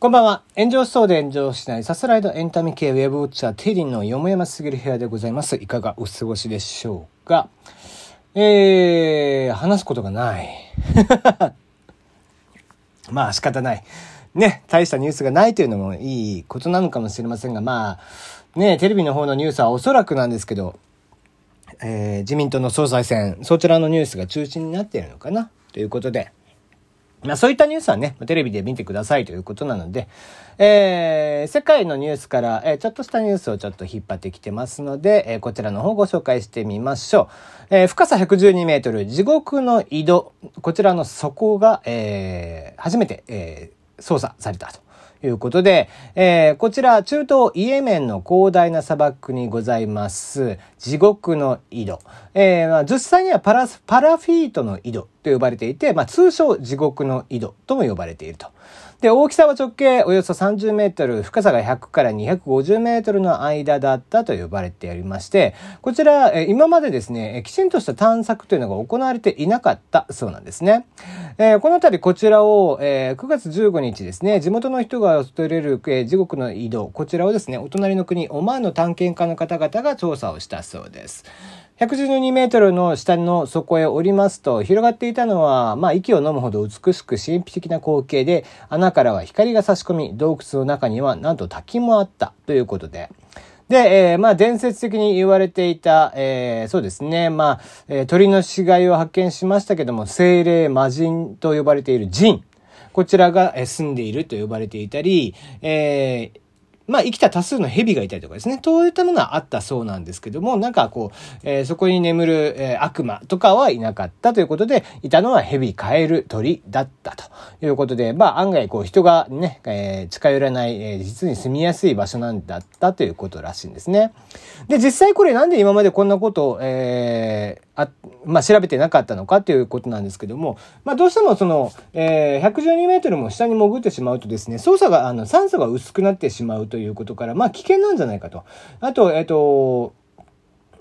こんばんは。炎上しそうで炎上しないサスライドエンタメ系ウェブウォッチャーテリンのよもやますぎる部屋でございます。いかがお過ごしでしょうか？えー、話すことがない。まあ仕方ない。ね、大したニュースがないというのもいいことなのかもしれませんが、まあ、ね、テレビの方のニュースはおそらくなんですけど、えー、自民党の総裁選、そちらのニュースが中心になっているのかな？ということで、まあそういったニュースはね、テレビで見てくださいということなので、えー、世界のニュースから、えー、ちょっとしたニュースをちょっと引っ張ってきてますので、えー、こちらの方をご紹介してみましょう。えー、深さ112メートル、地獄の井戸、こちらの底が、えー、初めて、えー、操作されたと。いうことで、えー、こちら中東イエメンの広大な砂漠にございます地獄の井戸。えー、まあ、実際にはパラパラフィートの井戸と呼ばれていて、まあ、通称地獄の井戸とも呼ばれていると。で、大きさは直径およそ30メートル、深さが100から250メートルの間だったと呼ばれておりまして、こちら、今までですね、きちんとした探索というのが行われていなかったそうなんですね。えー、このあたりこちらを、えー、9月15日ですね、地元の人が訪れる、えー、地獄の井戸、こちらをですね、お隣の国、オマーンの探検家の方々が調査をしたそうです。112メートルの下の底へ降りますと、広がっていたのは、まあ、息を飲むほど美しく神秘的な光景で、穴からは光が差し込み、洞窟の中にはなんと滝もあったということで、で、えー、まあ、伝説的に言われていた、えー、そうですね、まあ、えー、鳥の死骸を発見しましたけども、精霊魔人と呼ばれている人。こちらが住んでいると呼ばれていたり、えー、まあ、生きた多数の蛇がいたりとかですね、そういったものはあったそうなんですけども、なんかこう、えー、そこに眠る、えー、悪魔とかはいなかったということで、いたのは蛇、カエル、鳥だったということで、まあ、案外こう、人がね、えー、近寄らない、えー、実に住みやすい場所なんだったということらしいんですね。で、実際これなんで今までこんなことを、えー、あ、まあ、調べてなかったのかということなんですけども、まあ、どうしてもその、えー、112メートルも下に潜ってしまうとですね、操作が、あの、酸素が薄くなってしまうということから、まあ、危険なんじゃないかと。あと、えっ、ー、と、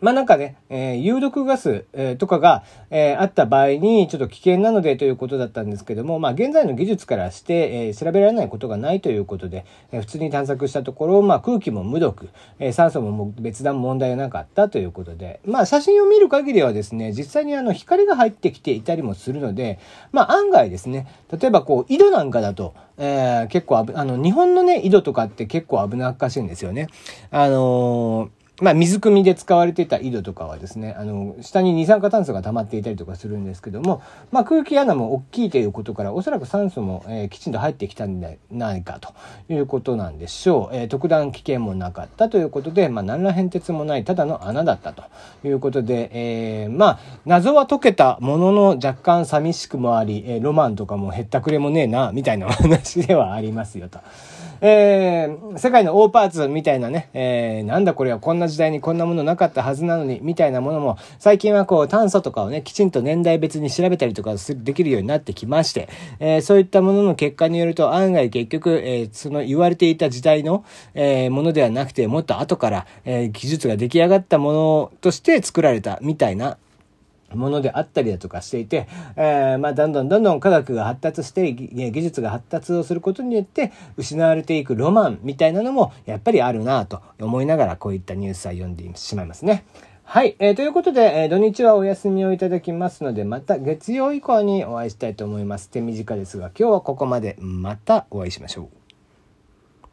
まあなんかね、えー、有毒ガス、えー、とかが、えー、あった場合にちょっと危険なのでということだったんですけども、まあ現在の技術からして、え、調べられないことがないということで、え、普通に探索したところ、まあ空気も無毒、え、酸素も別段問題がなかったということで、まあ写真を見る限りはですね、実際にあの光が入ってきていたりもするので、まあ案外ですね、例えばこう井戸なんかだと、え、結構あの、日本のね、井戸とかって結構危なっかしいんですよね。あのまあ、水汲みで使われていた井戸とかはですね、あの、下に二酸化炭素が溜まっていたりとかするんですけども、まあ、空気穴も大きいということから、おそらく酸素も、えー、きちんと入ってきたんでないかということなんでしょう。えー、特段危険もなかったということで、まあ、何ら変哲もないただの穴だったということで、えー、まあ、謎は解けたものの若干寂しくもあり、えー、ロマンとかもへったくれもねえな、みたいな話ではありますよと。えー、世界の大パーツみたいなね、えー、なんだこれはこんな時代にこんなものなかったはずなのに、みたいなものも、最近はこう炭素とかをね、きちんと年代別に調べたりとかできるようになってきまして、えー、そういったものの結果によると案外結局、えー、その言われていた時代の、えー、ものではなくて、もっと後から、えー、技術が出来上がったものとして作られたみたいなものであったりだとかしていて、えー、まあ、どんどんどんどん科学が発達して、技術が発達をすることによって、失われていくロマンみたいなのも、やっぱりあるなと思いながら、こういったニュースは読んでしまいますね。はい。えー、ということで、えー、土日はお休みをいただきますので、また月曜以降にお会いしたいと思います。手短ですが、今日はここまで。またお会いしましょう。